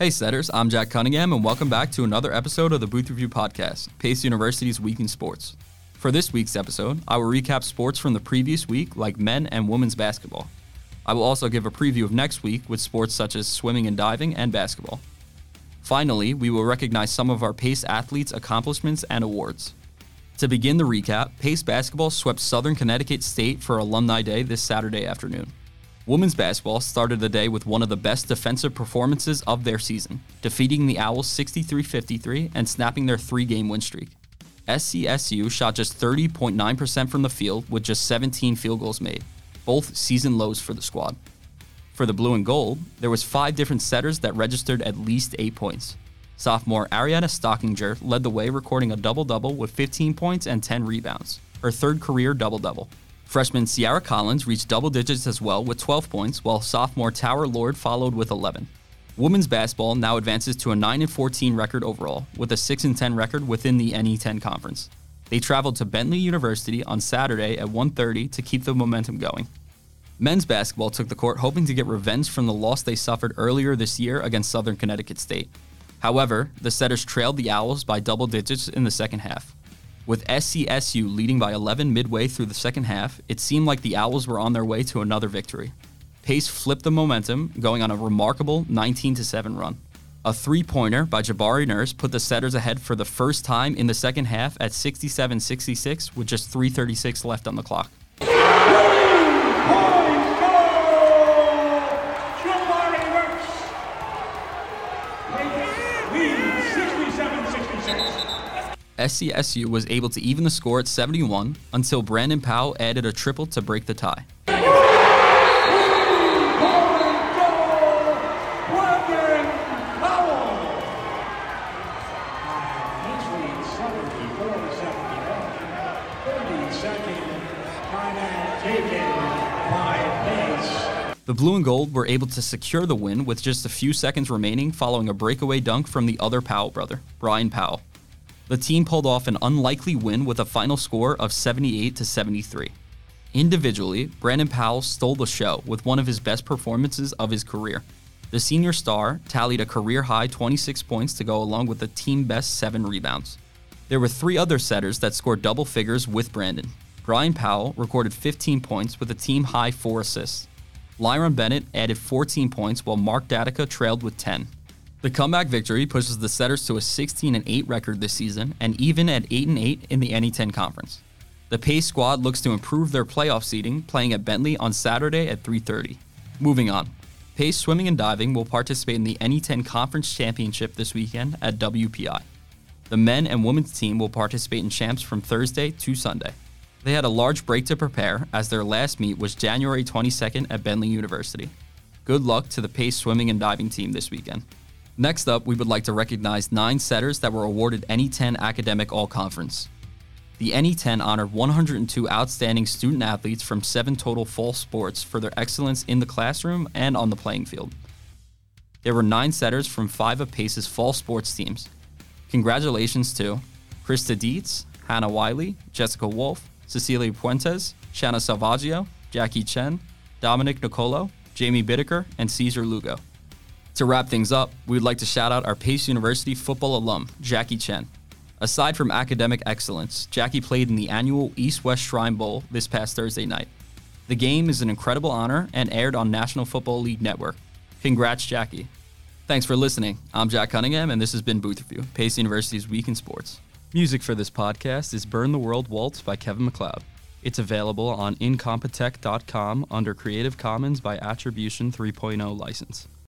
Hey, setters, I'm Jack Cunningham, and welcome back to another episode of the Booth Review Podcast, Pace University's Week in Sports. For this week's episode, I will recap sports from the previous week, like men and women's basketball. I will also give a preview of next week with sports such as swimming and diving and basketball. Finally, we will recognize some of our Pace athletes' accomplishments and awards. To begin the recap, Pace basketball swept Southern Connecticut State for Alumni Day this Saturday afternoon. Women's basketball started the day with one of the best defensive performances of their season, defeating the Owls 63 53 and snapping their three game win streak. SCSU shot just 30.9% from the field with just 17 field goals made, both season lows for the squad. For the blue and gold, there was five different setters that registered at least 8 points. Sophomore Ariana Stockinger led the way recording a double-double with 15 points and 10 rebounds, her third career double-double. Freshman Sierra Collins reached double digits as well with 12 points, while sophomore Tower Lord followed with 11. Women's basketball now advances to a 9 14 record overall, with a 6 10 record within the NE10 conference. They traveled to Bentley University on Saturday at 1:30 to keep the momentum going. Men's basketball took the court hoping to get revenge from the loss they suffered earlier this year against Southern Connecticut State. However, the Setters trailed the Owls by double digits in the second half. With SCSU leading by 11 midway through the second half, it seemed like the Owls were on their way to another victory. Pace flipped the momentum, going on a remarkable 19 7 run. A three pointer by Jabari Nurse put the Setters ahead for the first time in the second half at 67 66 with just 3.36 left on the clock. SCSU was able to even the score at 71 until Brandon Powell added a triple to break the tie. The blue and gold were able to secure the win with just a few seconds remaining following a breakaway dunk from the other Powell brother, Brian Powell. The team pulled off an unlikely win with a final score of 78 to 73. Individually, Brandon Powell stole the show with one of his best performances of his career. The senior star tallied a career high 26 points to go along with the team best 7 rebounds. There were three other setters that scored double figures with Brandon. Brian Powell recorded 15 points with a team high 4 assists. Lyron Bennett added 14 points while Mark Datica trailed with 10. The comeback victory pushes the Setters to a 16 and 8 record this season and even at 8 and 8 in the NE10 conference. The Pace squad looks to improve their playoff seeding, playing at Bentley on Saturday at 3:30. Moving on. Pace swimming and diving will participate in the NE10 Conference Championship this weekend at WPI. The men and women's team will participate in champs from Thursday to Sunday. They had a large break to prepare as their last meet was January 22nd at Bentley University. Good luck to the Pace swimming and diving team this weekend. Next up, we would like to recognize nine setters that were awarded NE10 Academic All Conference. The NE10 honored 102 outstanding student athletes from seven total fall sports for their excellence in the classroom and on the playing field. There were nine setters from five of Pace's fall sports teams. Congratulations to Krista Dietz, Hannah Wiley, Jessica Wolf, Cecilia Puentes, Shanna Salvaggio, Jackie Chen, Dominic Nicolo, Jamie Bittaker, and Caesar Lugo. To wrap things up, we would like to shout out our Pace University football alum, Jackie Chen. Aside from academic excellence, Jackie played in the annual East West Shrine Bowl this past Thursday night. The game is an incredible honor and aired on National Football League Network. Congrats, Jackie. Thanks for listening. I'm Jack Cunningham, and this has been Booth Pace University's Week in Sports. Music for this podcast is Burn the World Waltz by Kevin MacLeod. It's available on incompetech.com under Creative Commons by Attribution 3.0 license.